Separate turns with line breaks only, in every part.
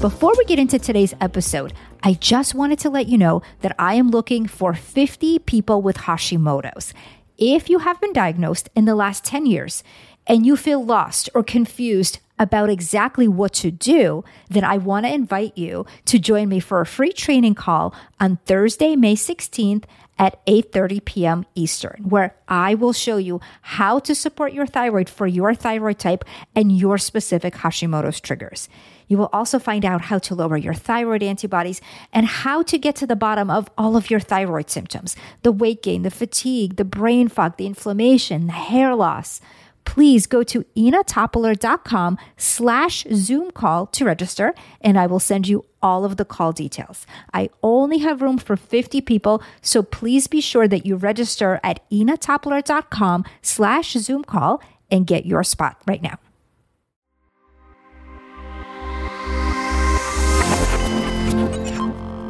Before we get into today's episode, I just wanted to let you know that I am looking for 50 people with Hashimoto's. If you have been diagnosed in the last 10 years and you feel lost or confused about exactly what to do, then I want to invite you to join me for a free training call on Thursday, May 16th at 8:30 p.m. Eastern, where I will show you how to support your thyroid for your thyroid type and your specific Hashimoto's triggers. You will also find out how to lower your thyroid antibodies and how to get to the bottom of all of your thyroid symptoms the weight gain, the fatigue, the brain fog, the inflammation, the hair loss. Please go to inatopoler.com slash Zoom call to register, and I will send you all of the call details. I only have room for 50 people, so please be sure that you register at inatopoler.com slash Zoom call and get your spot right now.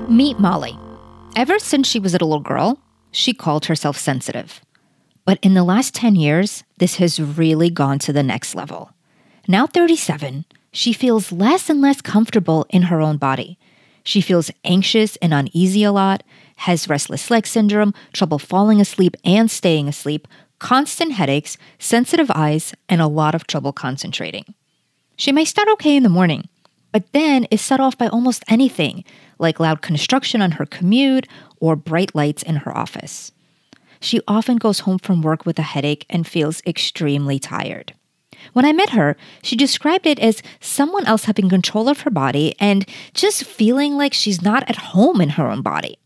Meet Molly. Ever since she was a little girl, she called herself sensitive. But in the last 10 years, this has really gone to the next level. Now 37, she feels less and less comfortable in her own body. She feels anxious and uneasy a lot, has restless leg syndrome, trouble falling asleep and staying asleep, constant headaches, sensitive eyes, and a lot of trouble concentrating. She may start okay in the morning, but then is set off by almost anything, like loud construction on her commute or bright lights in her office. She often goes home from work with a headache and feels extremely tired. When I met her, she described it as someone else having control of her body and just feeling like she's not at home in her own body.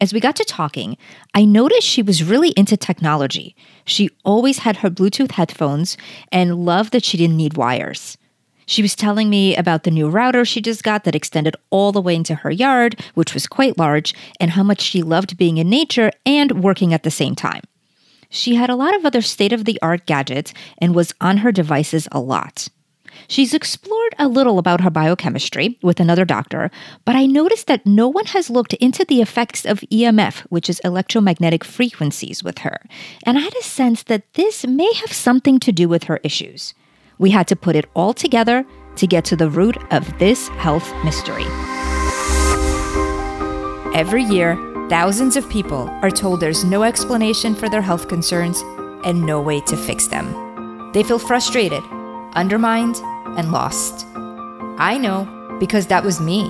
As we got to talking, I noticed she was really into technology. She always had her Bluetooth headphones and loved that she didn't need wires. She was telling me about the new router she just got that extended all the way into her yard, which was quite large, and how much she loved being in nature and working at the same time. She had a lot of other state of the art gadgets and was on her devices a lot. She's explored a little about her biochemistry with another doctor, but I noticed that no one has looked into the effects of EMF, which is electromagnetic frequencies, with her. And I had a sense that this may have something to do with her issues. We had to put it all together to get to the root of this health mystery. Every year, thousands of people are told there's no explanation for their health concerns and no way to fix them. They feel frustrated, undermined, and lost. I know because that was me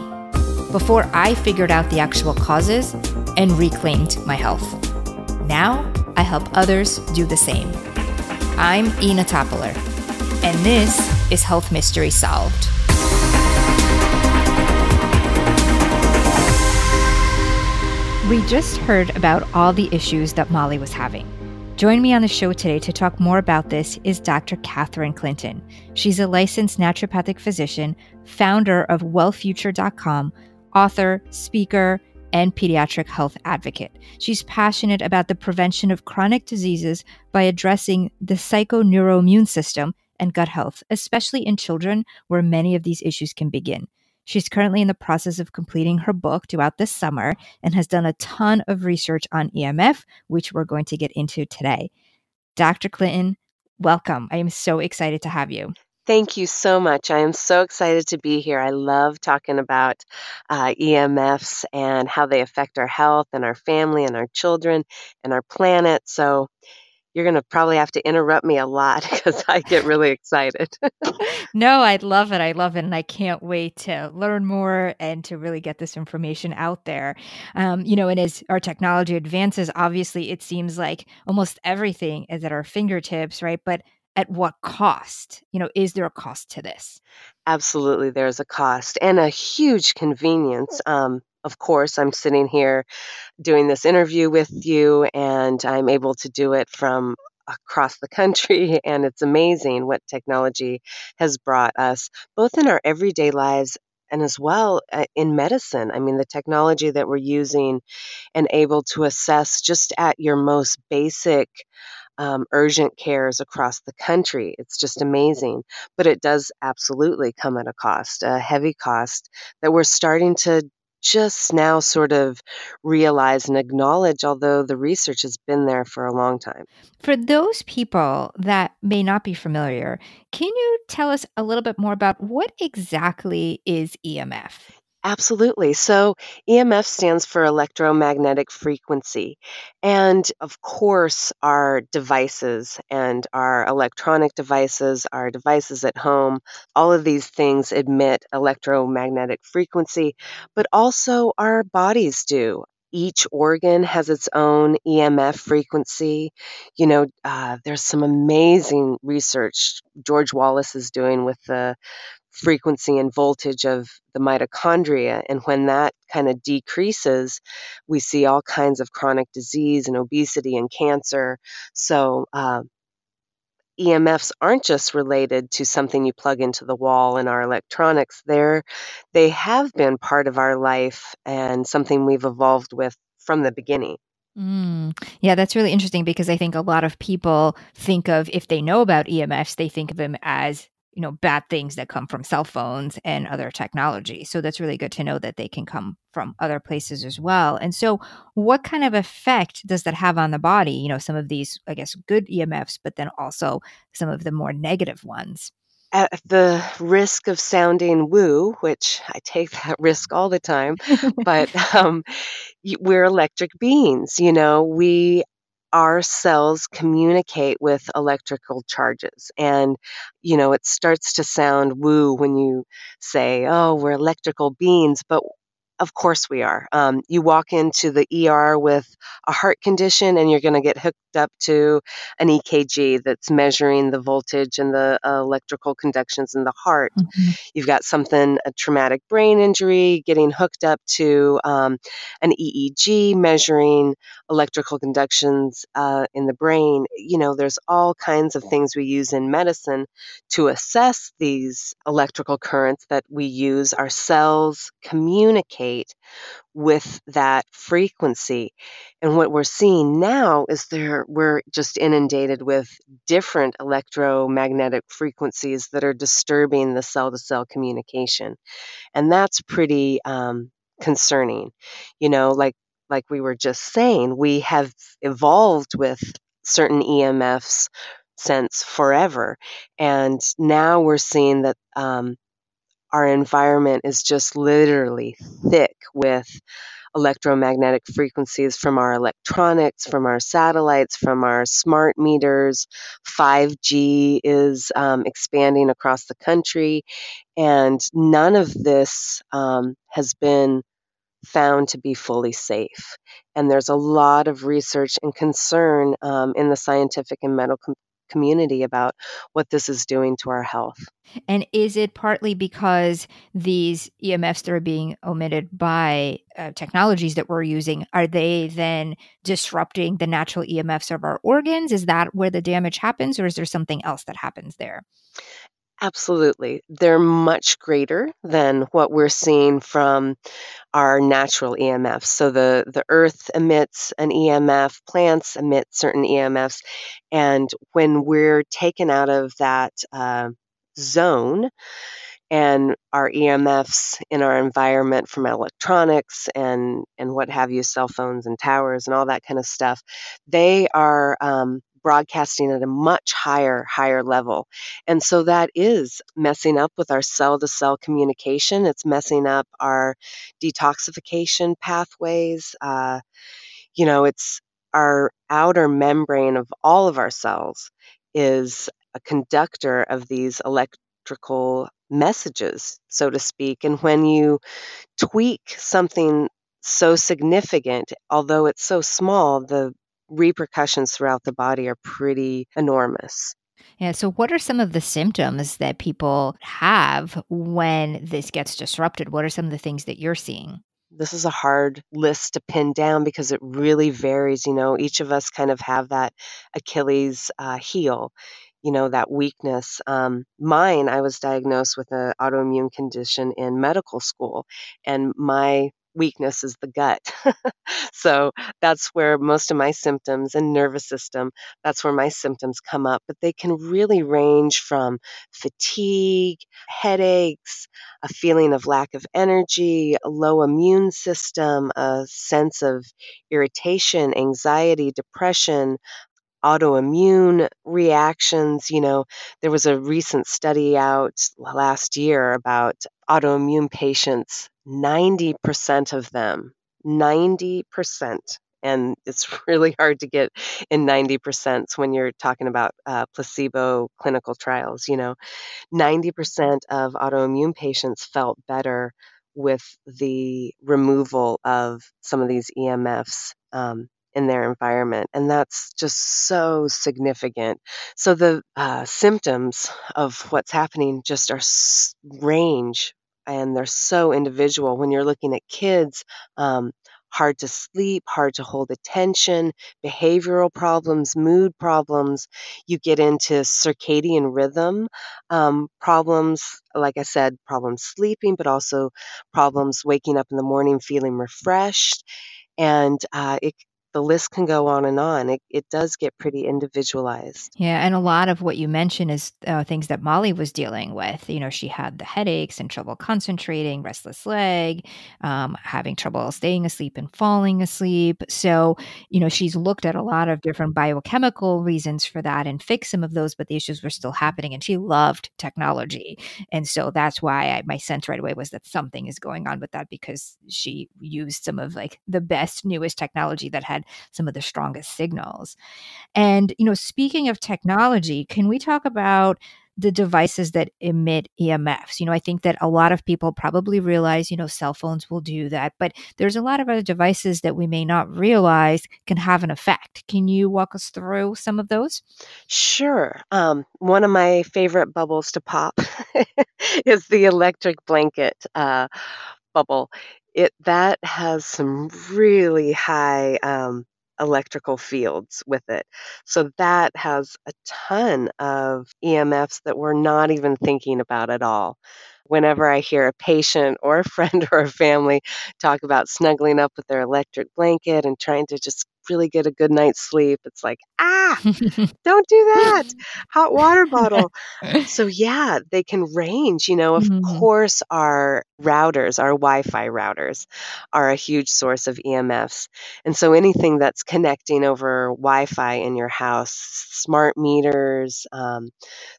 before I figured out the actual causes and reclaimed my health. Now I help others do the same. I'm Ina Topoler and this is Health Mystery Solved. We just heard about all the issues that Molly was having. Join me on the show today to talk more about this is Dr. Catherine Clinton. She's a licensed naturopathic physician, founder of wellfuture.com, author, speaker, and pediatric health advocate. She's passionate about the prevention of chronic diseases by addressing the psychoneuroimmune system and gut health, especially in children where many of these issues can begin. She's currently in the process of completing her book throughout this summer and has done a ton of research on EMF, which we're going to get into today. Dr. Clinton, welcome. I am so excited to have you.
Thank you so much. I am so excited to be here. I love talking about uh, EMFs and how they affect our health and our family and our children and our planet. So, you're going to probably have to interrupt me a lot because I get really excited.
no, I love it. I love it. And I can't wait to learn more and to really get this information out there. Um, you know, and as our technology advances, obviously it seems like almost everything is at our fingertips, right? But at what cost? You know, is there a cost to this?
Absolutely, there's a cost and a huge convenience. Um, of course, I'm sitting here doing this interview with you, and I'm able to do it from across the country. And it's amazing what technology has brought us, both in our everyday lives and as well uh, in medicine. I mean, the technology that we're using and able to assess just at your most basic. Um, urgent cares across the country. It's just amazing. But it does absolutely come at a cost, a heavy cost that we're starting to just now sort of realize and acknowledge, although the research has been there for a long time.
For those people that may not be familiar, can you tell us a little bit more about what exactly is EMF?
Absolutely. So EMF stands for electromagnetic frequency. And of course, our devices and our electronic devices, our devices at home, all of these things emit electromagnetic frequency, but also our bodies do. Each organ has its own EMF frequency. You know, uh, there's some amazing research George Wallace is doing with the frequency and voltage of the mitochondria. And when that kind of decreases, we see all kinds of chronic disease and obesity and cancer. So, uh, EMFs aren't just related to something you plug into the wall in our electronics. They're, they have been part of our life and something we've evolved with from the beginning.
Mm. Yeah, that's really interesting because I think a lot of people think of, if they know about EMFs, they think of them as you know bad things that come from cell phones and other technology. So that's really good to know that they can come from other places as well. And so what kind of effect does that have on the body? You know some of these i guess good emfs but then also some of the more negative ones.
At the risk of sounding woo, which I take that risk all the time, but um, we're electric beings. You know, we our cells communicate with electrical charges. And, you know, it starts to sound woo when you say, oh, we're electrical beings, but of course we are. Um, you walk into the ER with a heart condition and you're going to get hooked up to an EKG that's measuring the voltage and the uh, electrical conductions in the heart. Mm-hmm. You've got something, a traumatic brain injury, getting hooked up to um, an EEG measuring electrical conductions uh, in the brain. You know, there's all kinds of things we use in medicine to assess these electrical currents that we use. Our cells with that frequency. And what we're seeing now is there we're just inundated with different electromagnetic frequencies that are disturbing the cell to cell communication. And that's pretty um, concerning. You know, like like we were just saying, we have evolved with certain EMFs since forever. And now we're seeing that um, our environment is just literally thick with electromagnetic frequencies from our electronics, from our satellites, from our smart meters. 5G is um, expanding across the country, and none of this um, has been found to be fully safe. And there's a lot of research and concern um, in the scientific and medical community about what this is doing to our health.
And is it partly because these EMFs that are being omitted by uh, technologies that we're using, are they then disrupting the natural EMFs of our organs? Is that where the damage happens, or is there something else that happens there?
Absolutely. They're much greater than what we're seeing from our natural EMFs. So the, the earth emits an EMF, plants emit certain EMFs. And when we're taken out of that uh, zone, and our EMFs in our environment from electronics and and what have you, cell phones and towers and all that kind of stuff, they are um, broadcasting at a much higher, higher level. And so that is messing up with our cell to cell communication. It's messing up our detoxification pathways. Uh, you know, it's our outer membrane of all of our cells is a conductor of these electrical messages, so to speak. And when you tweak something so significant, although it's so small, the repercussions throughout the body are pretty enormous.
Yeah. So, what are some of the symptoms that people have when this gets disrupted? What are some of the things that you're seeing?
This is a hard list to pin down because it really varies. You know, each of us kind of have that Achilles uh, heel, you know, that weakness. Um, mine, I was diagnosed with an autoimmune condition in medical school, and my weakness is the gut. so that's where most of my symptoms and nervous system, that's where my symptoms come up. But they can really range from fatigue, headaches, a feeling of lack of energy, a low immune system, a sense of irritation, anxiety, depression, autoimmune reactions. You know, there was a recent study out last year about autoimmune patients, 90% of them, 90%. And it's really hard to get in 90% when you're talking about uh, placebo clinical trials. You know, 90% of autoimmune patients felt better with the removal of some of these EMFs. Um, in their environment. And that's just so significant. So the uh, symptoms of what's happening just are s- range and they're so individual. When you're looking at kids, um, hard to sleep, hard to hold attention, behavioral problems, mood problems. You get into circadian rhythm um, problems, like I said, problems sleeping, but also problems waking up in the morning feeling refreshed. And uh, it the list can go on and on. It, it does get pretty individualized.
Yeah, and a lot of what you mentioned is uh, things that Molly was dealing with. You know, she had the headaches and trouble concentrating, restless leg, um, having trouble staying asleep and falling asleep. So, you know, she's looked at a lot of different biochemical reasons for that and fixed some of those, but the issues were still happening. And she loved technology. And so that's why I, my sense right away was that something is going on with that because she used some of like the best, newest technology that had some of the strongest signals. And, you know, speaking of technology, can we talk about the devices that emit EMFs. You know, I think that a lot of people probably realize, you know, cell phones will do that, but there's a lot of other devices that we may not realize can have an effect. Can you walk us through some of those?
Sure. Um, one of my favorite bubbles to pop is the electric blanket uh, bubble. It that has some really high um, electrical fields with it. So that has a ton of EMFs that we're not even thinking about at all. Whenever I hear a patient or a friend or a family talk about snuggling up with their electric blanket and trying to just really get a good night's sleep, it's like, ah, don't do that. Hot water bottle. So, yeah, they can range. You know, of
Mhm.
course, our routers, our Wi Fi routers, are a huge source of EMFs. And so, anything that's connecting over Wi Fi in your house, smart meters, um,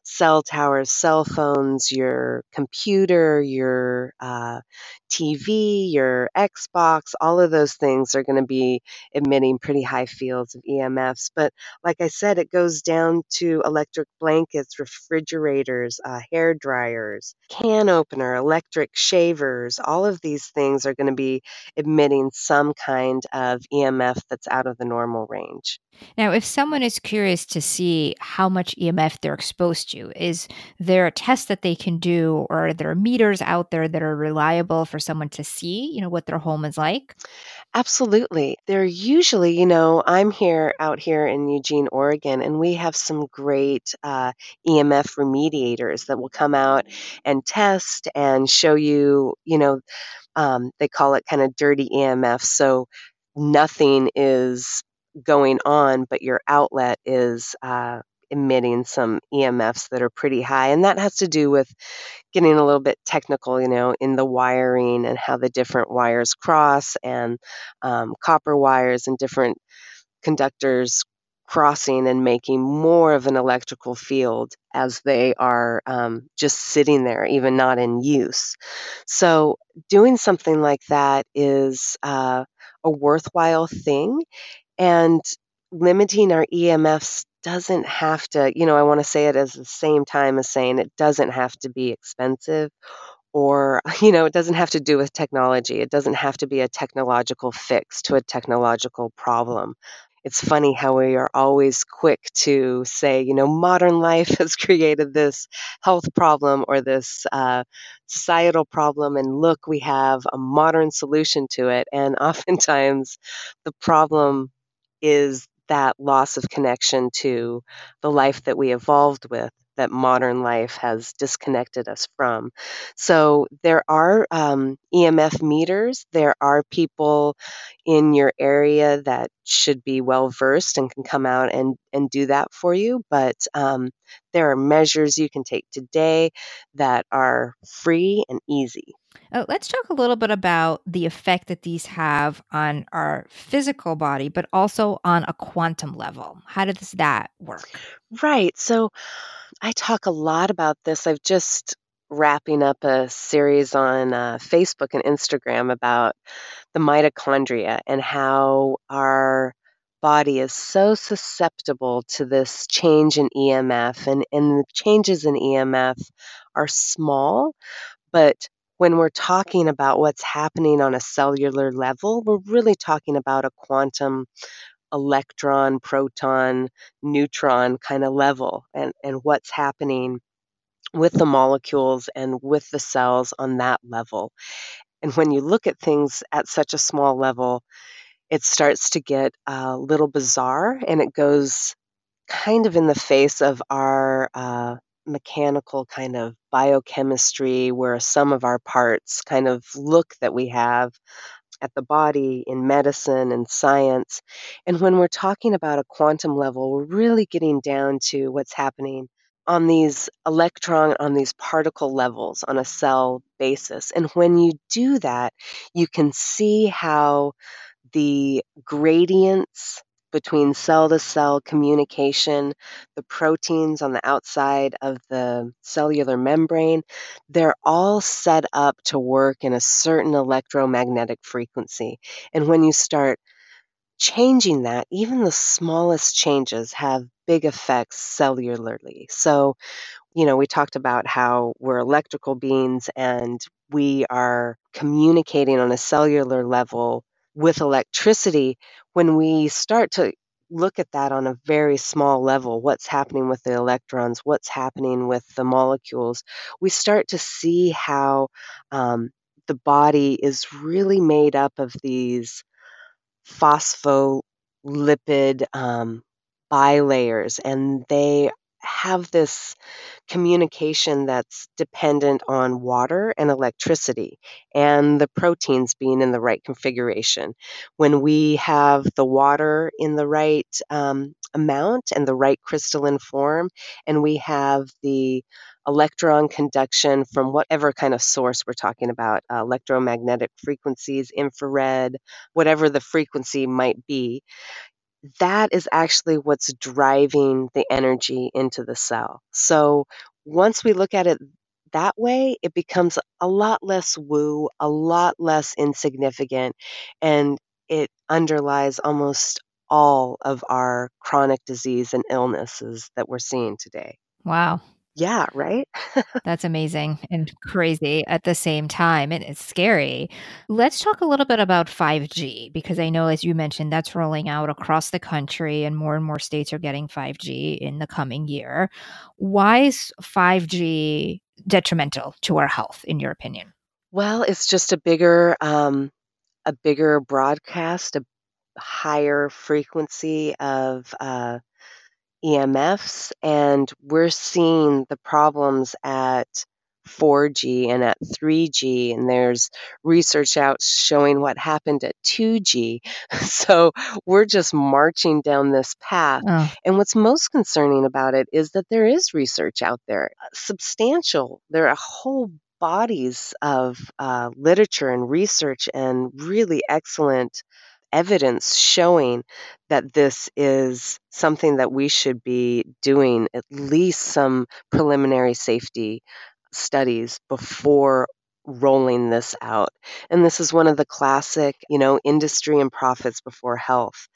cell towers, cell phones, your computer, your uh, TV, your Xbox, all of those things are going to be emitting pretty high fields of EMFs. But like I said, it goes down to electric blankets, refrigerators, uh, hair dryers, can opener, electric shavers. All of these things are going to be emitting some kind of EMF that's out of the normal range.
Now, if someone is curious to see how much EMF they're exposed to, is there a test that they can do, or are there meters out there that are reliable for someone to see, you know, what their home is like?
Absolutely. They're usually, you know, I'm here out here in Eugene, Oregon, and we have some great uh, EMF remediators that will come out and test and show you, you know, um, they call it kind of dirty EMF. So nothing is going on, but your outlet is uh, emitting some EMFs that are pretty high. And that has to do with getting a little bit technical, you know, in the wiring and how the different wires cross and um, copper wires and different conductors crossing and making more of an electrical field as they are um, just sitting there, even not in use. So, doing something like that is uh, a worthwhile thing, and limiting our EMFs doesn't have to, you know, I want to say it as the same time as saying it doesn't have to be expensive or, you know, it doesn't have to do with technology. It doesn't have to be a technological fix to a technological problem. It's funny how we are always quick to say, you know, modern life has created this health problem or this uh, societal problem, and look, we have a modern solution to it. And oftentimes, the problem is that loss of connection to the life that we evolved with that modern life has disconnected us from. So there are um, EMF meters. There are people in your area that should be well versed and can come out and, and do that for you. But um, there are measures you can take today that are free and easy.
Uh, let's talk a little bit about the effect that these have on our physical body, but also on a quantum level. How does that work?
Right. So I talk a lot about this. I've just wrapping up a series on uh, Facebook and Instagram about the mitochondria and how our body is so susceptible to this change in EMF. And, and the changes in EMF are small, but when we're talking about what's happening on a cellular level, we're really talking about a quantum electron, proton, neutron kind of level and, and what's happening with the molecules and with the cells on that level. And when you look at things at such a small level, it starts to get a little bizarre and it goes kind of in the face of our uh, mechanical kind of biochemistry, where some of our parts kind of look that we have at the body in medicine and science. And when we're talking about a quantum level, we're really getting down to what's happening on these electron, on these particle levels on a cell basis. And when you do that, you can see how the gradients between cell to cell communication, the proteins on the outside of the cellular membrane, they're all set up to work in a certain electromagnetic frequency. And when you start changing that, even the smallest changes have big effects cellularly. So, you know, we talked about how we're electrical beings and we are communicating on a cellular level with electricity, when we start to look at that on a very small level, what's happening with the electrons, what's happening with the molecules, we start to see how um, the body is really made up of these phospholipid um, bilayers, and they have this communication that's dependent on water and electricity and the proteins being in the right configuration. When we have the water in the right um, amount and the right crystalline form, and we have the electron conduction from whatever kind of source we're talking about uh, electromagnetic frequencies, infrared, whatever the frequency might be that is actually what's driving the energy into the cell. So once we look at it that way, it becomes a lot less woo, a lot less insignificant, and it underlies almost all of our chronic disease and illnesses that we're seeing today.
Wow.
Yeah, right?
That's amazing and crazy at the same time. And it's scary. Let's talk a little bit about 5G because I know, as you mentioned, that's rolling out across the country and more and more states are getting 5G in the coming year. Why is 5G detrimental to our health, in your opinion?
Well, it's just a bigger, um, a bigger broadcast, a higher frequency of uh, EMFs, and we're seeing the problems at 4G and at 3G, and there's research out showing what happened at 2G. So we're just marching down this path. Oh. And what's most concerning about it is that there is research out there, substantial. There are whole bodies of uh, literature and research and really excellent evidence showing that this is something that we should be doing at least some preliminary safety studies before rolling this out. And this is one of the classic, you know, industry and profits before health.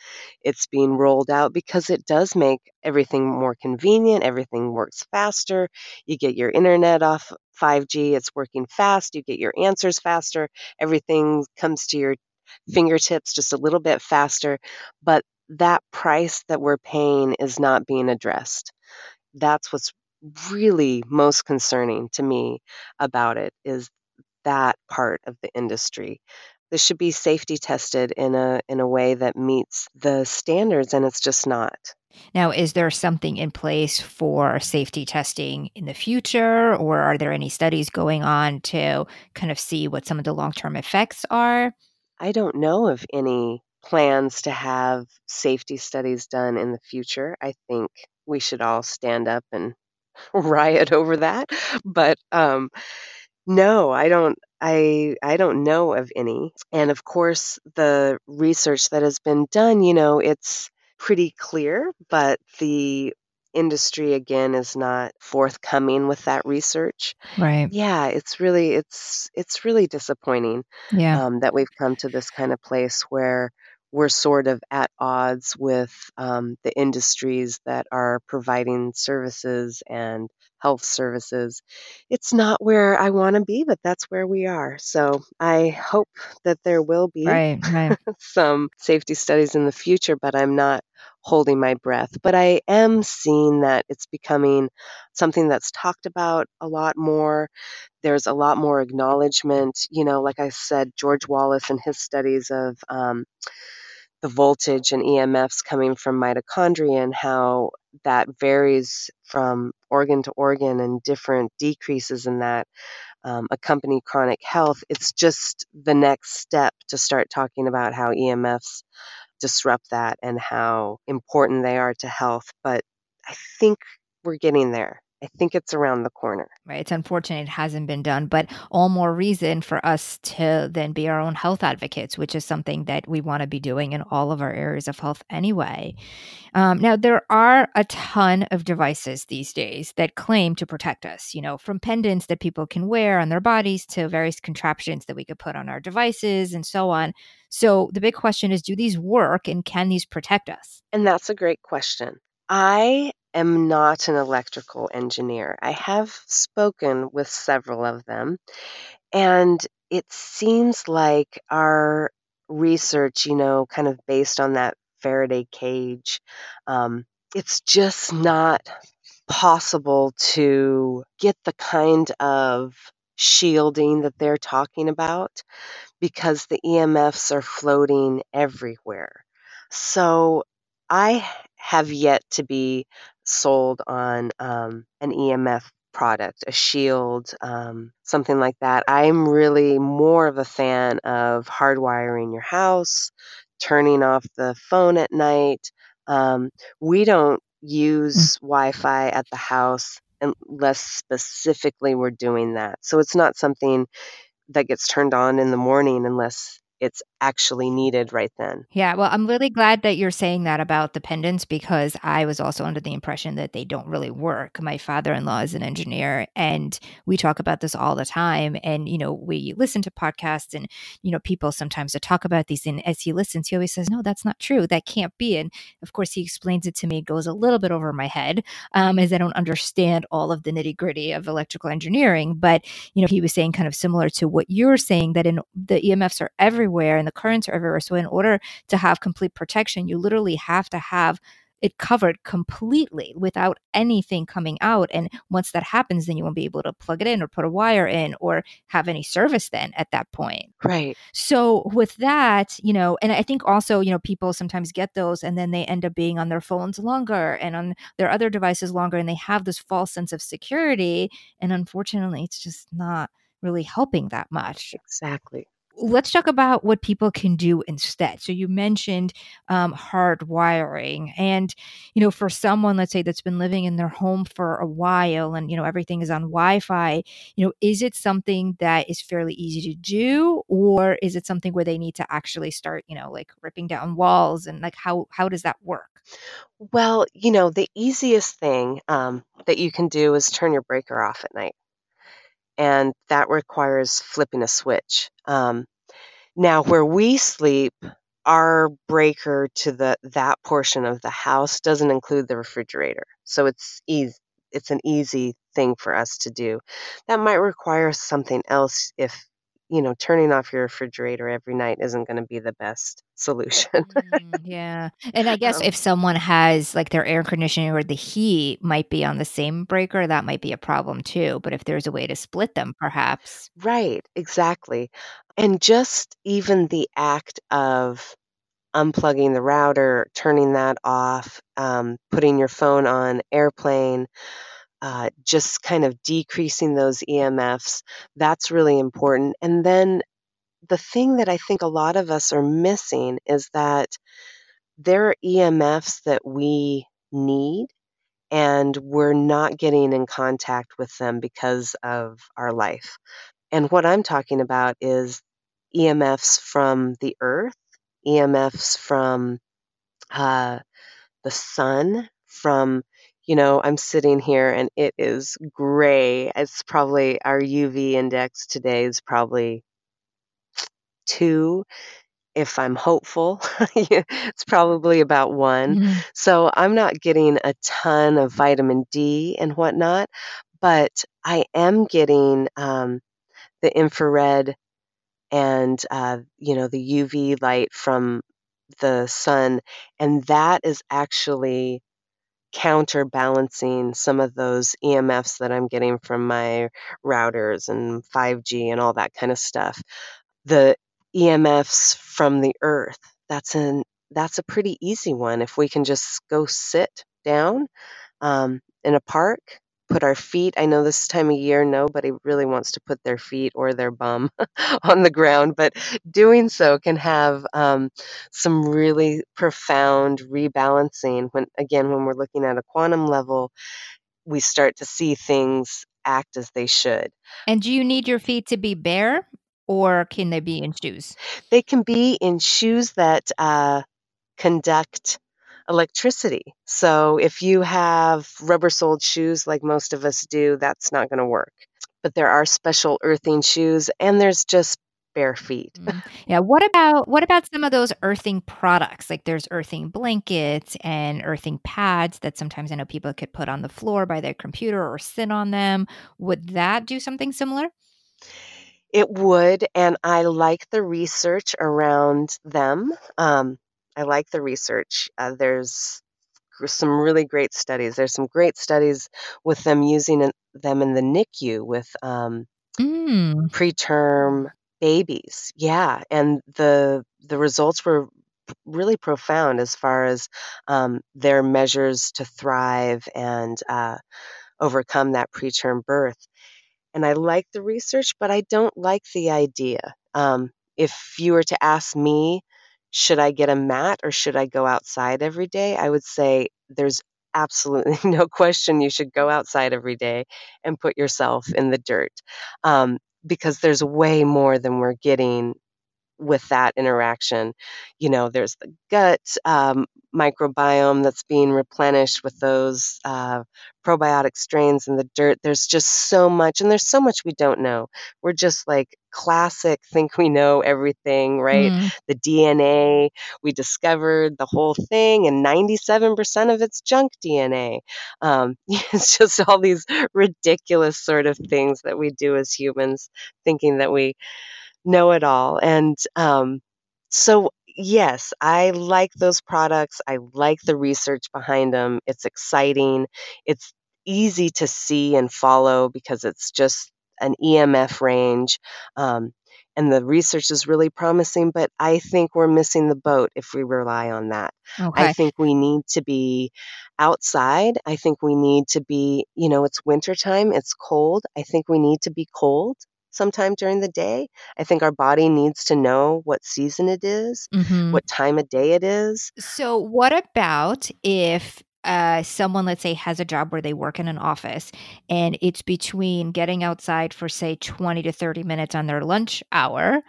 It's being rolled out because it does make everything more convenient, everything works faster. You get your internet off 5G, it's working fast, you get your answers faster, everything comes to your fingertips just a little bit faster, but that price that we're paying is not being addressed. That's what's really most concerning to me about it is that part of the industry. This should be safety tested in a in a way that meets the standards, and it's just not.
Now, is there something in place for safety testing in the future, or are there any studies going on to kind of see what some of the long term effects are?
I don't know of any plans to have safety studies done in the future. I think we should all stand up and riot over that. But um, no, I don't. I I don't know of any. And of course, the research that has been done, you know, it's pretty clear, but the industry again is not forthcoming with that research.
Right.
Yeah, it's really it's it's really disappointing
Yeah.
um, that we've come to this kind of place where we're sort of at odds with um, the industries that are providing services and health services. It's not where I want to be, but that's where we are. So I hope that there will be
Right. Right.
some safety studies in the future, but I'm not holding my breath. But I am seeing that it's becoming something that's talked about a lot more. There's a lot more acknowledgement. You know, like I said, George Wallace and his studies of um, the voltage and EMFs coming from mitochondria and how that varies from organ to organ and different decreases in that um, accompany chronic health. It's just the next step to start talking about how EMFs disrupt that and how important they are to health. But I think we're getting there. I think it's around the corner.
Right. It's unfortunate it hasn't been done, but all more reason for us to then be our own health advocates, which is something that we want to be doing in all of our areas of health anyway. Um, now, there are a ton of devices these days that claim to protect us, you know, from pendants that people can wear on their bodies to various contraptions that we could put on our devices and so on. So the big question is do these work and can these protect us?
And that's a great question. I am not an electrical engineer. I have spoken with several of them, and it seems like our research, you know, kind of based on that Faraday cage, um, it's just not possible to get the kind of shielding that they're talking about because the EMFs are floating everywhere. So I have yet to be sold on um, an EMF product, a shield, um, something like that. I'm really more of a fan of hardwiring your house, turning off the phone at night. Um, we don't use Wi Fi at the house unless specifically we're doing that. So it's not something that gets turned on in the morning unless it's actually needed right then.
Yeah, well, I'm really glad that you're saying that about the pendants because I was also under the impression that they don't really work. My father-in-law is an engineer and we talk about this all the time and you know, we listen to podcasts and you know, people sometimes talk about these and as he listens, he always says, "No, that's not true. That can't be." And of course, he explains it to me. It goes a little bit over my head um, as I don't understand all of the nitty-gritty of electrical engineering, but you know, he was saying kind of similar to what you're saying that in the EMFs are everywhere and the currents are everywhere. So in order to have complete protection, you literally have to have it covered completely without anything coming out. And once that happens, then you won't be able to plug it in or put a wire in or have any service then at that point.
Right.
So with that, you know, and I think also, you know, people sometimes get those and then they end up being on their phones longer and on their other devices longer and they have this false sense of security. And unfortunately, it's just not really helping that much
Exactly.
Let's talk about what people can do instead. So you mentioned um, hardwiring, and you know, for someone, let's say that's been living in their home for a while, and you know everything is on Wi-Fi. You know, is it something that is fairly easy to do, or is it something where they need to actually start, you know, like ripping down walls and like how how does that work?
Well, you know, the easiest thing um, that you can do is turn your breaker off at night, and that requires flipping a switch. Um, now, where we sleep, our breaker to the that portion of the house doesn't include the refrigerator, so it's easy. It's an easy thing for us to do. That might require something else if you know turning off your refrigerator every night isn't going to be the best solution.
Mm, yeah. And I guess
Um,
if someone has like their air conditioning or the heat might be on the same breaker, that might be a problem too. But if there's a way to split them, perhaps.
Right, exactly. And just even the act of unplugging the router, turning that off, um, putting your phone on airplane, uh, just kind of decreasing those EMFs, that's really important. And then the thing that I think a lot of us are missing is that there are EMFs that we need and we're not getting in contact with them because of our life. And what I'm talking about is EMFs from the earth, EMFs from uh, the sun, from, you know, I'm sitting here and it is gray. It's probably our UV index today is probably two. If I'm hopeful, it's probably about one.
Mhm.
So I'm not getting a ton of vitamin D and whatnot, but I am getting um, the infrared and uh, you know the UV light from the sun, and that is actually counterbalancing some of those EMFs that I'm getting from my routers and 5G and all that kind of stuff. The EMFs from the earth, that's an that's a pretty easy one. If we can just go sit down um, in a park, put our feet. I know this time of year, nobody really wants to put their feet or their bum on the ground, but doing so can have um, some really profound rebalancing. When again, when we're looking at a quantum level, we start to see things act as they should.
And do you need your feet to be bare or can they be in shoes?
They can be in shoes that uh, conduct electricity. So if you have rubber soled shoes like most of us do, that's not going to work. But there are special earthing shoes and there's just bare feet.
Mm. Yeah, what about what about some of those earthing products? Like there's earthing blankets and earthing pads that sometimes I know people could put on the floor by their computer or sit on them. Would that do something similar?
It would, and I like the research around them. Um, I like the research. Uh, there's some really great studies. There's some great studies with them using them in the NICU with um,
Mm.
preterm babies. Yeah, and the the results were really profound as far as um, their measures to thrive and uh, overcome that preterm birth. And I like the research, but I don't like the idea. Um, if you were to ask me, should I get a mat or should I go outside every day? I would say there's absolutely no question you should go outside every day and put yourself in the dirt um, because there's way more than we're getting with that interaction. You know, there's the gut um, microbiome that's being replenished with those uh, probiotic strains in the dirt. There's just so much, and there's so much we don't know. We're just like classic think we know everything, right?
Mm.
The DNA, we discovered the whole thing, and 97% of it's junk DNA. Um, it's just all these ridiculous sort of things that we do as humans, thinking that we know it all. And um, so, yes, I like those products. I like the research behind them. It's exciting. It's easy to see and follow because it's just an EMF range. Um, and the research is really promising, but I think we're missing the boat if we rely on that. I think we need to be outside. I think we need to be, you know, it's wintertime, it's cold. I think we need to be cold sometime during the day. I think our body needs to know what season it is,
Mhm.
what time of day it is.
So, what about if uh, someone, let's say, has a job where they work in an office and it's between getting outside for, say, 20 to 30 minutes on their lunch hour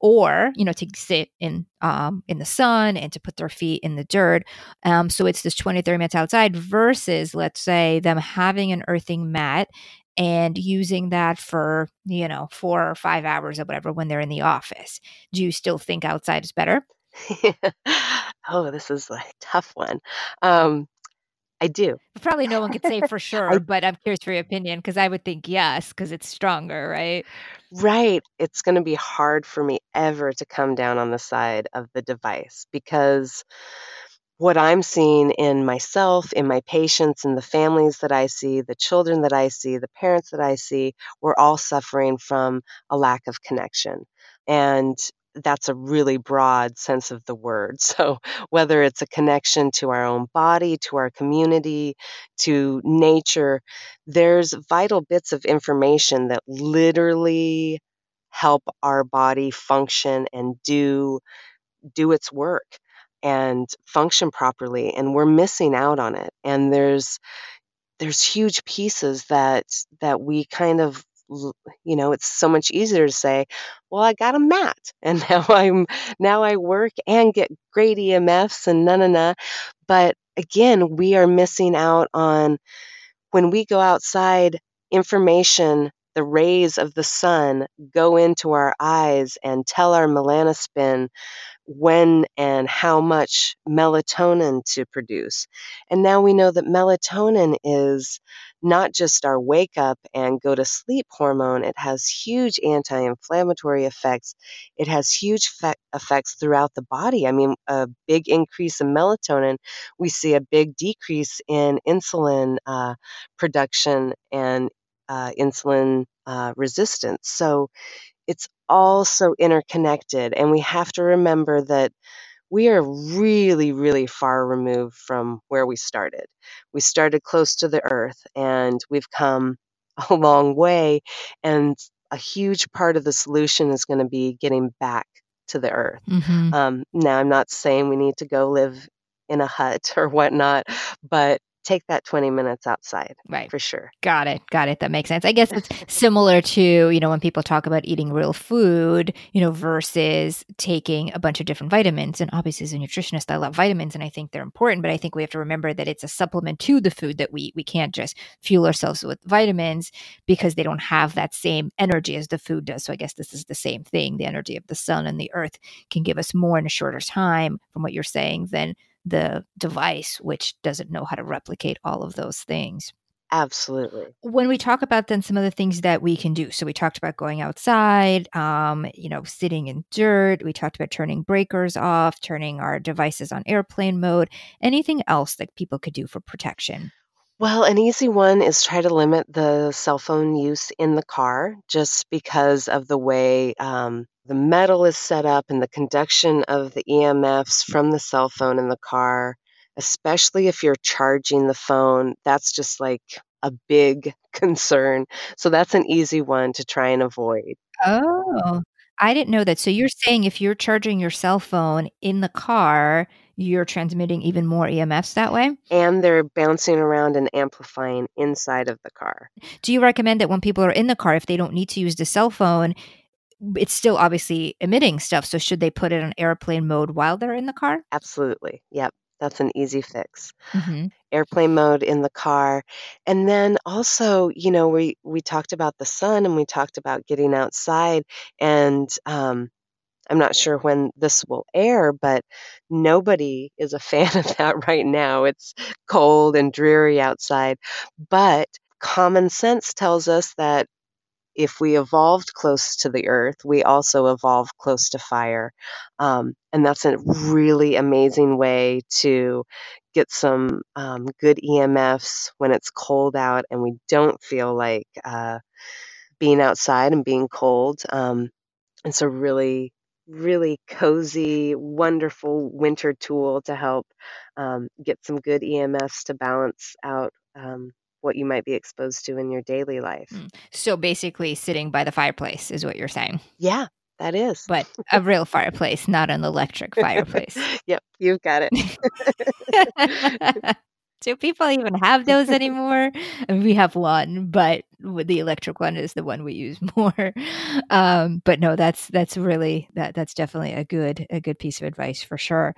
or you know to sit in um in the sun and to put their feet in the dirt um so it's this 20 30 minutes outside versus let's say them having an earthing mat and using that for you know four or five hours or whatever when they're in the office do you still think outside is better
oh, this is a tough one. Um, I do.
probably no one could say for
I
sure but i'm curious for your opinion because i would think yes because it's stronger right
Right. It's going to be hard for me ever to come down on the side of the device because what I'm seeing in myself, in my patients, in the families that I see, the children that I see, the parents that I see, we're all suffering from a lack of connection. And that's a really broad sense of the word. So, whether it's a connection to our own body, to our community, to nature, there's vital bits of information that literally help our body function and do do its work and function properly and we're missing out on it and there's there's huge pieces that that we kind of you know it's so much easier to say well i got a mat and now i'm now i work and get great emfs and na na na but again we are missing out on when we go outside information the rays of the sun go into our eyes and tell our melanopsin when and how much melatonin to produce. And now we know that melatonin is not just our wake up and go to sleep hormone, it has huge anti inflammatory effects. It has huge fe- effects throughout the body. I mean, a big increase in melatonin, we see a big decrease in insulin uh, production and uh, insulin uh, resistance. So it's all so interconnected. And we have to remember that we are really, really far removed from where we started. We started close to the earth and we've come a long way. And a huge part of the solution is going to be getting back to the earth.
Mm-hmm.
Um, now, I'm not saying we need to go live in a hut or whatnot, but take that 20 minutes outside.
Right.
For sure.
Got it. Got it. That makes sense. I guess it's similar to, you know, when people talk about eating real food, you know, versus taking a bunch of different vitamins. And obviously, as a nutritionist, I love vitamins and I think they're important, but I think we have to remember that it's a supplement to the food that we. We can't just fuel ourselves with vitamins because they don't have that same energy as the food does. So I guess this is the same thing. The energy of the sun and the earth can give us more in a shorter time, from what you're saying, than the device, which doesn't know how to replicate all of those things.
Absolutely.
When we talk about then some of the things that we can do, so we talked about going outside, um, you know, sitting in dirt. We talked about turning breakers off, turning our devices on airplane mode. Anything else that people could do for protection?
Well, an easy one is try to limit the cell phone use in the car just because of the way um, the metal is set up and the conduction of the EMFs from the cell phone in the car, especially if you're charging the phone. That's just like a big concern. So that's an easy one to try and avoid.
Oh, I didn't know that. So you're mm-hmm. saying if you're charging your cell phone in the car, you're transmitting even more EMFs that way?
And they're bouncing around and amplifying inside of the car.
Do you recommend that when people are in the car, if they don't need to use the cell phone, it's still obviously emitting stuff. So should they put it on airplane mode while they're in the car?
Absolutely. Yep. That's an easy fix.
Mm-hmm.
Airplane mode in the car. And then also, you know, we, we talked about the sun and we talked about getting outside. And um, I'm not sure when this will air, but nobody is a fan of that right now. It's cold and dreary outside. But common sense tells us that if we evolved close to the earth, we also evolved close to fire. Um, and that's a really amazing way to get some um, good EMFs when it's cold out and we don't feel like uh, being outside and being cold. Um, it's a really really cozy, wonderful winter tool to help um, get some good EMFs to balance out um, what you might be exposed to in your daily life.
Mm. So basically, sitting by the fireplace is what you're saying.
Yeah, that is.
But a real fireplace, not an electric fireplace.
yep, you've got it.
Do people even have those anymore? we have one, but the electric one is the one we use more. Um, but no, that's that's really that that's definitely a good a good piece of advice for sure.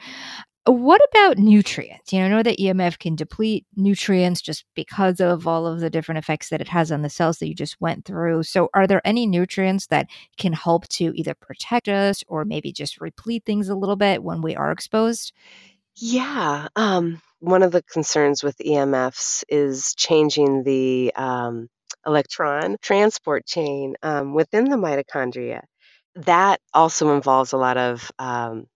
What about nutrients? You know, I know that EMF can deplete nutrients just because of all of the different effects that it has on the cells that you just went through. So, are there any nutrients that can help to either protect us or maybe just replete things a little bit when we are exposed?
Yeah. Um, one of the concerns with EMFs is changing the um, electron transport chain um, within the mitochondria. That also involves a lot of um,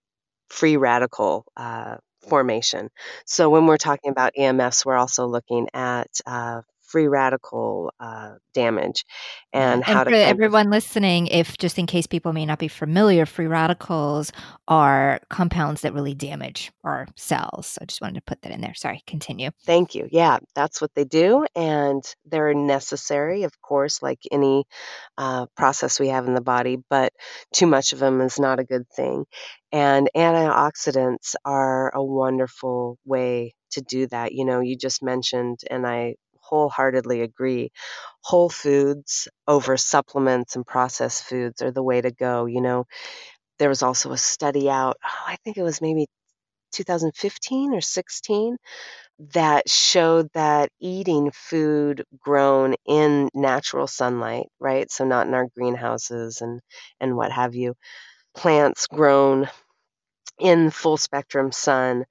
free radical uh, formation. So when we're talking about EMFs, we're also looking at uh, free radical uh, damage and
Yeah.
how
And
to
for everyone listening, if just in case people may not be familiar, free radicals are compounds that really damage our cells. So I just wanted to put that in there. Sorry, continue.
Thank you. Yeah, that's what they do. And they're necessary, of course, like any uh, process we have in the body, but too much of them is not a good thing. And antioxidants are a wonderful way to do that. You know, you just mentioned, and I wholeheartedly agree, whole foods over supplements and processed foods are the way to go. You know, there was also a study out, oh, I think it was maybe 2015 or 16 that showed that eating food grown in natural sunlight, right? So not in our greenhouses and and what have you, plants grown in full spectrum sun,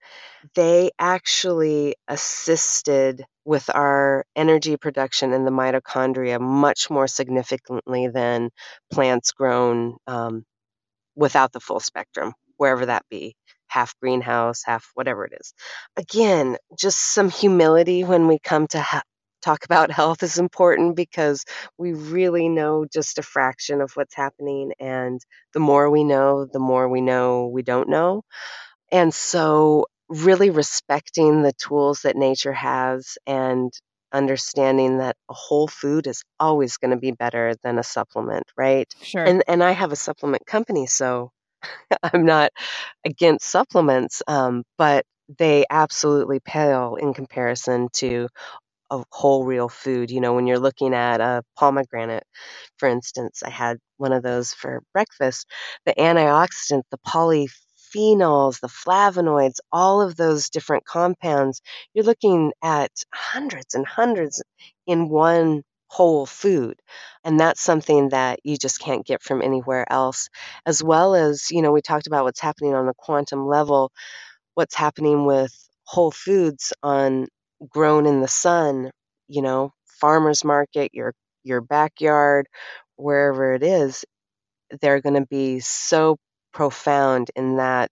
they actually assisted with our energy production in the mitochondria much more significantly than plants grown um, without the full spectrum, wherever that be half greenhouse, half whatever it is. Again, just some humility when we come to ha- talk about health is important because we really know just a fraction of what's happening. And the more we know, the more we know we don't know. And so, really respecting the tools that nature has and understanding that a whole food is always going to be better than a supplement, right?
Sure.
And and I have a supplement company, so I'm not against supplements, um, but they absolutely pale in comparison to a whole real food. You know, when you're looking at a pomegranate, for instance, I had one of those for breakfast. The antioxidant, the polyphenols, the flavonoids, all of those different compounds, you're looking at hundreds and hundreds in one whole food. And that's something that you just can't get from anywhere else. As well as, you know, we talked about what's happening on a quantum level, what's happening with whole foods on grown in the sun, you know, farmers market, your your backyard, wherever it is, they're going to be so profound in that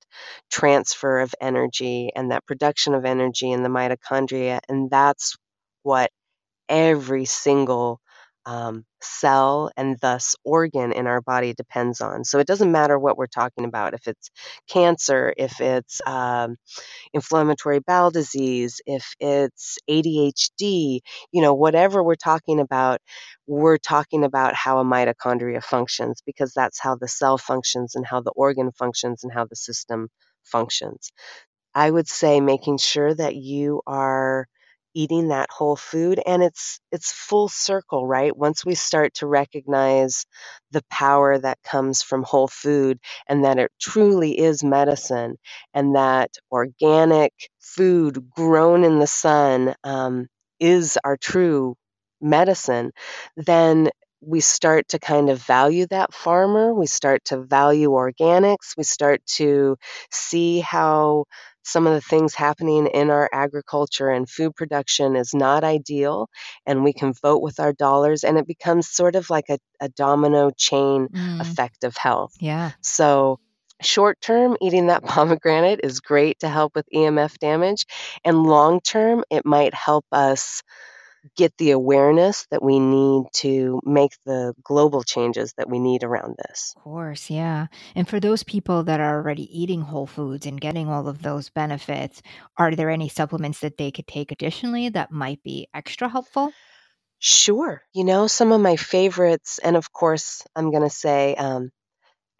transfer of energy and that production of energy in the mitochondria and that's what every single um, cell and thus organ in our body depends on. So it doesn't matter what we're talking about, if it's cancer, if it's um, inflammatory bowel disease, if it's ADHD, you know, whatever we're talking about, we're talking about how a mitochondria functions because that's how the cell functions and how the organ functions and how the system functions. I would say making sure that you are eating that whole food and it's it's full circle right? Once we start to recognize the power that comes from whole food and that it truly is medicine and that organic food grown in the sun um, is our true medicine then we start to kind of value that farmer. We start to value organics. We start to see how some of the things happening in our agriculture and food production is not ideal and we can vote with our dollars and it becomes sort of like a, a domino chain
Mm,
effect of health
yeah.
so short term eating that pomegranate is great to help with emf damage and long term it might help us get the awareness that we need to make the global changes that we need around this
Of course, yeah. And for those people that are already eating whole foods and getting all of those benefits, are there any supplements that they could take additionally that might be extra helpful?
Sure. You know, some of my favorites, and of course, I'm going to say, um,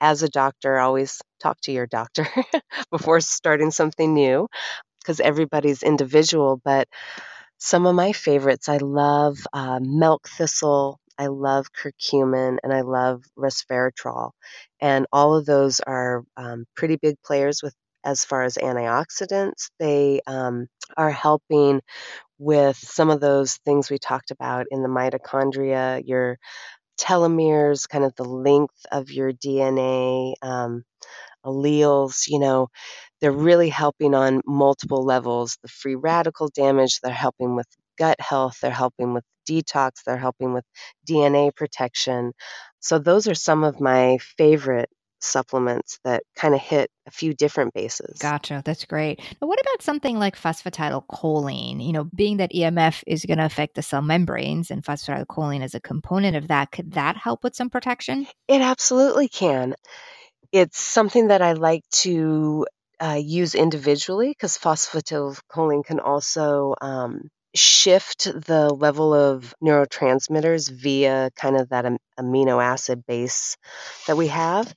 as a doctor, always talk to your doctor before starting something new because everybody's individual. But some of my favorites, I love uh, milk thistle, I love curcumin, and I love resveratrol. And all of those are um, pretty big players with as far as antioxidants. They um, are helping with some of those things we talked about in the mitochondria, your telomeres, kind of the length of your DNA, um, alleles, you know, they're really helping on multiple levels. The free radical damage, they're helping with gut health, they're helping with detox, they're helping with DNA protection. So, those are some of my favorite supplements that kind of hit a few different bases.
Gotcha. That's great. Now, what about something like phosphatidylcholine? You know, being that EMF is going to affect the cell membranes and phosphatidylcholine is a component of that, could that help with some protection?
It absolutely can. It's something that I like to uh, use individually because phosphatidylcholine can also um, shift the level of neurotransmitters via kind of that am- amino acid base that we have.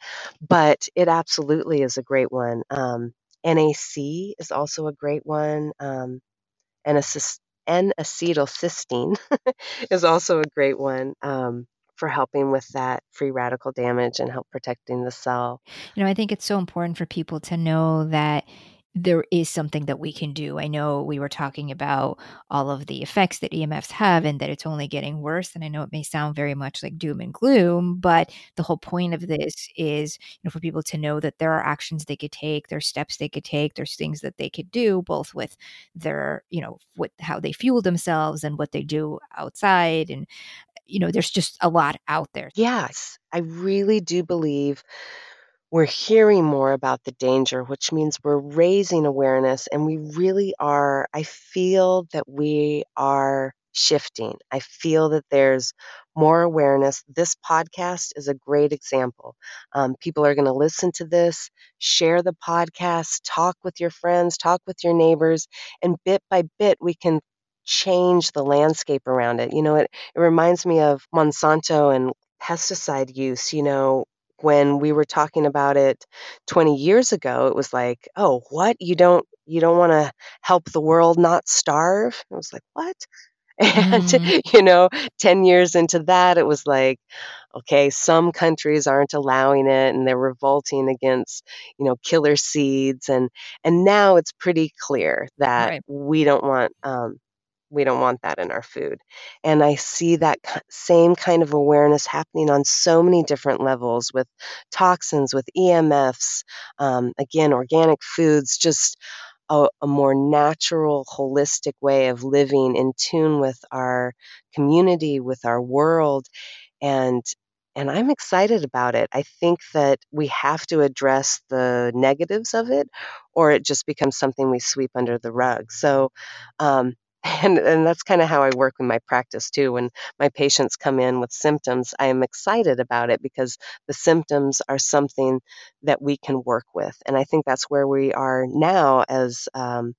But it absolutely is a great one. Um, NAC is also a great one. Um, and N-acetylcysteine is also a great one. Um, for helping with that free radical damage and help protecting the cell.
You know, I think it's so important for people to know that there is something that we can do. I know we were talking about all of the effects that EMFs have and that it's only getting worse. And I know it may sound very much like doom and gloom, but the whole point of this is, you know, for people to know that there are actions they could take, there's steps they could take, there's things that they could do, both with their, you know, with how they fuel themselves and what they do outside. And, you know, there's just a lot out there.
Yes, I really do believe we're hearing more about the danger, which means we're raising awareness and we really are. I feel that we are shifting. I feel that there's more awareness. This podcast is a great example. Um, people are going to listen to this, share the podcast, talk with your friends, talk with your neighbors, and bit by bit, we can change the landscape around it. You know, it, it reminds me of Monsanto and pesticide use. You know, when we were talking about it 20 years ago, it was like, oh, what? You don't you don't want to help the world not starve? I was like, what? And,
Mhm.
you know, 10 years into that, it was like, okay, some countries aren't allowing it and they're revolting against, you know, killer seeds. And, and now it's pretty clear that
Right.
we don't want, um, we don't want that in our food. And I see that same kind of awareness happening on so many different levels with toxins, with EMFs, um, again, organic foods, just a, a more natural, holistic way of living in tune with our community, with our world, and and I'm excited about it. I think that we have to address the negatives of it, or it just becomes something we sweep under the rug. So, um, and and that's kind of how I work in my practice too. When my patients come in with symptoms, I am excited about it because the symptoms are something that we can work with, and I think that's where we are now as um,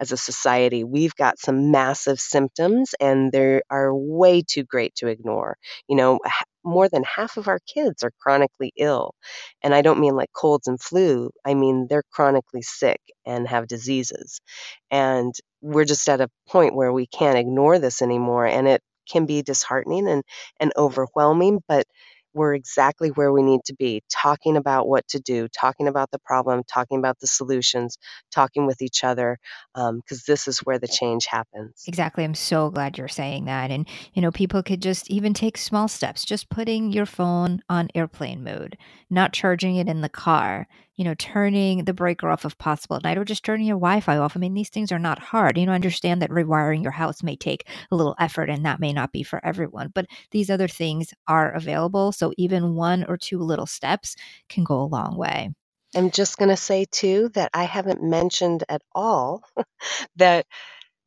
as a society. We've got some massive symptoms, and they are way too great to ignore. You know, more than half of our kids are chronically ill. And I don't mean like colds and flu, I mean they're chronically sick and have diseases. And we're just at a point where we can't ignore this anymore. And it can be disheartening and, and overwhelming, but we're exactly where we need to be talking about what to do, talking about the problem, talking about the solutions, talking with each other, um, because this is where the change happens.
Exactly. I'm so glad you're saying that. And, you know, people could just even take small steps, just putting your phone on airplane mode, not charging it in the car, you know, turning the breaker off if possible at night, or just turning your Wi Fi off. I mean, these things are not hard. You know, understand that rewiring your house may take a little effort and that may not be for everyone, but these other things are available. So even one or two little steps can go a long way.
I'm just going to say too that I haven't mentioned at all that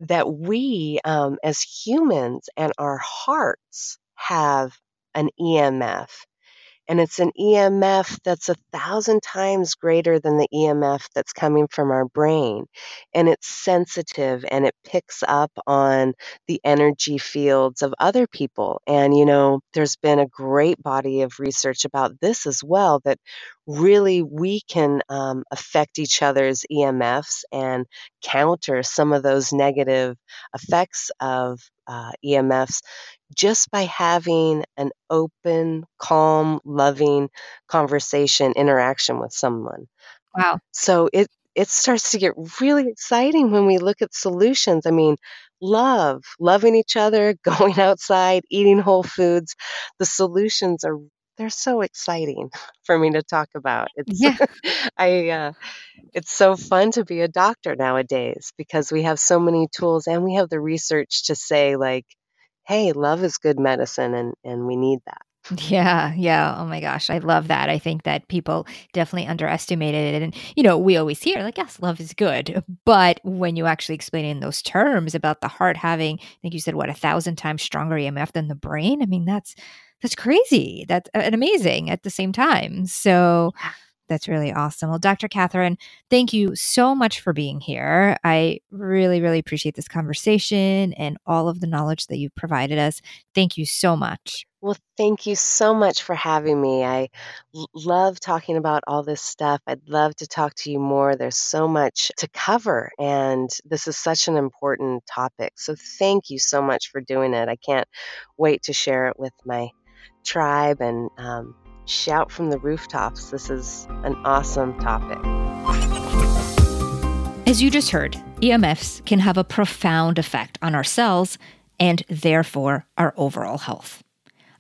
that we um, as humans and our hearts have an EMF. And it's an EMF that's a thousand times greater than the EMF that's coming from our brain. And it's sensitive and it picks up on the energy fields of other people. And, you know, there's been a great body of research about this as well that really we can um, affect each other's EMFs and counter some of those negative effects of uh, EMFs just by having an open, calm, loving conversation, interaction with someone.
Wow.
So it it starts to get really exciting when we look at solutions. I mean, love, loving each other, going outside, eating whole foods. The solutions are they're so exciting for me to talk about. It's
Yeah.
I uh, it's so fun to be a doctor nowadays because we have so many tools and we have the research to say like, hey, love is good medicine and and we need that.
Yeah, yeah. Oh my gosh, I love that. I think that people definitely underestimated it. And, you know, we always hear, like, yes, love is good. But when you actually explain it in those terms about the heart having, I think you said, what, a thousand times stronger EMF than the brain? I mean, that's that's crazy. That's uh, amazing at the same time. So that's really awesome. Well, Dr. Catherine, thank you so much for being here. I really, really appreciate this conversation and all of the knowledge that you've provided us. Thank you so much.
Well, thank you so much for having me. I love talking about all this stuff. I'd love to talk to you more. There's so much to cover, and this is such an important topic. So, thank you so much for doing it. I can't wait to share it with my tribe and um, shout from the rooftops. This is an awesome topic.
As you just heard, EMFs can have a profound effect on our cells and therefore our overall health.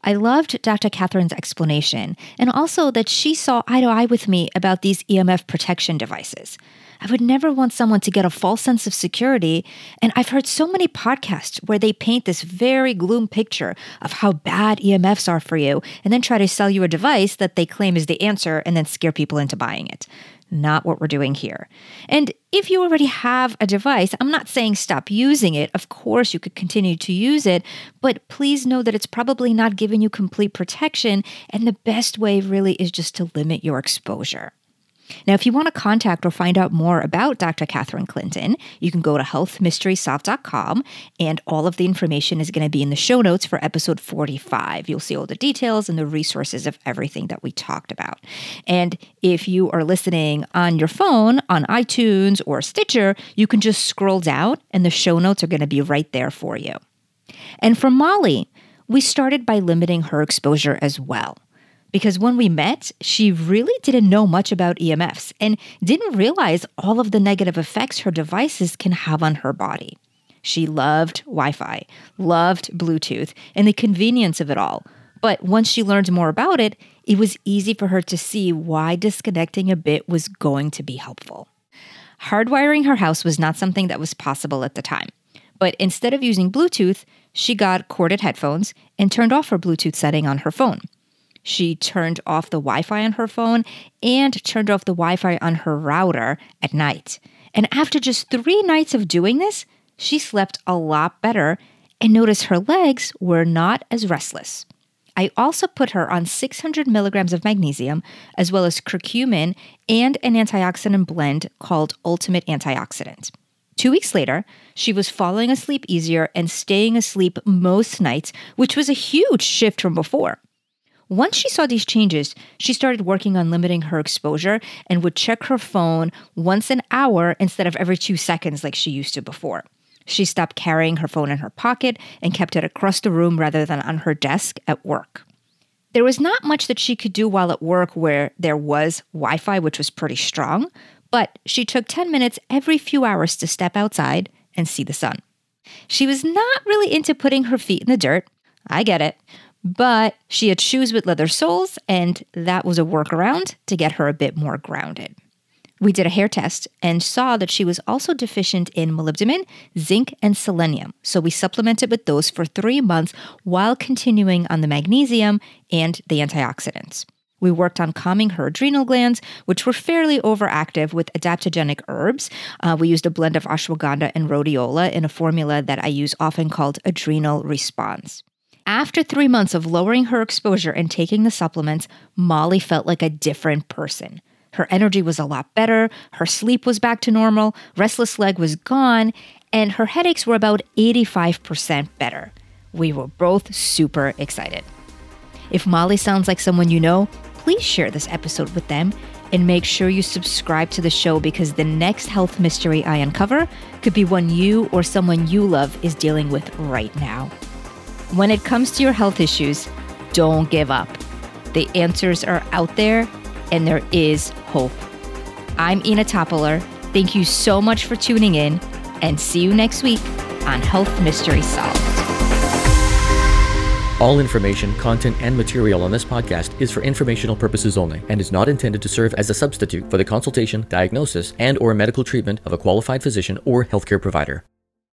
I loved Dr. Catherine's explanation and also that she saw eye to eye with me about these EMF protection devices. I would never want someone to get a false sense of security. And I've heard so many podcasts where they paint this very gloom picture of how bad EMFs are for you and then try to sell you a device that they claim is the answer and then scare people into buying it. Not what we're doing here. And if you already have a device, I'm not saying stop using it. Of course, you could continue to use it, but please know that it's probably not giving you complete protection. And the best way really is just to limit your exposure. Now, if you want to contact or find out more about Dr. Catherine Clinton, you can go to healthmysterysolved.com, and all of the information is going to be in the show notes for episode 45. You'll see all the details and the resources of everything that we talked about. And if you are listening on your phone on iTunes or Stitcher, you can just scroll down, and the show notes are going to be right there for you. And for Molly, we started by limiting her exposure as well because when we met, she really didn't know much about EMFs and didn't realize all of the negative effects her devices can have on her body. She loved Wi Fi, loved Bluetooth, and the convenience of it all. But once she learned more about it, it was easy for her to see why disconnecting a bit was going to be helpful. Hardwiring her house was not something that was possible at the time. But instead of using Bluetooth, she got corded headphones and turned off her Bluetooth setting on her phone. She turned off the Wi Fi on her phone and turned off the Wi Fi on her router at night. And after just three nights of doing this, she slept a lot better and noticed her legs were not as restless. I also put her on 600 milligrams of magnesium, as well as curcumin and an antioxidant blend called Ultimate Antioxidant. Two weeks later, she was falling asleep easier and staying asleep most nights, which was a huge shift from before. Once she saw these changes, she started working on limiting her exposure and would check her phone once an hour instead of every two seconds like she used to before. She stopped carrying her phone in her pocket and kept it across the room rather than on her desk at work. There was not much that she could do while at work where there was Wi Fi, which was pretty strong, but she took 10 minutes every few hours to step outside and see the sun. She was not really into putting her feet in the dirt. I get it but she had shoes with leather soles, and that was a workaround to get her a bit more grounded. We did a hair test and saw that she was also deficient in molybdenum, zinc, and selenium. So we supplemented with those for three months while continuing on the magnesium and the antioxidants. We worked on calming her adrenal glands, which were fairly overactive with adaptogenic herbs. Uh, we used a blend of ashwagandha and rhodiola in a formula that I use often called Adrenal Response. After three months of lowering her exposure and taking the supplements, Molly felt like a different person. Her energy was a lot better, her sleep was back to normal, restless leg was gone, and her headaches were about 85% better. We were both super excited. If Molly sounds like someone you know, please share this episode with them and make sure you subscribe to the show because the next health mystery I uncover could be one you or someone you love is dealing with right now. When it comes to your health issues, don't give up. The answers are out there and there is hope. I'm Inna Topiler. Thank you so much for tuning in and see you next week on Health Mystery Solved.
All information, content, and material on this podcast is for informational purposes only and is not intended to serve as a substitute for the consultation, diagnosis, and or medical treatment of a qualified physician or healthcare provider.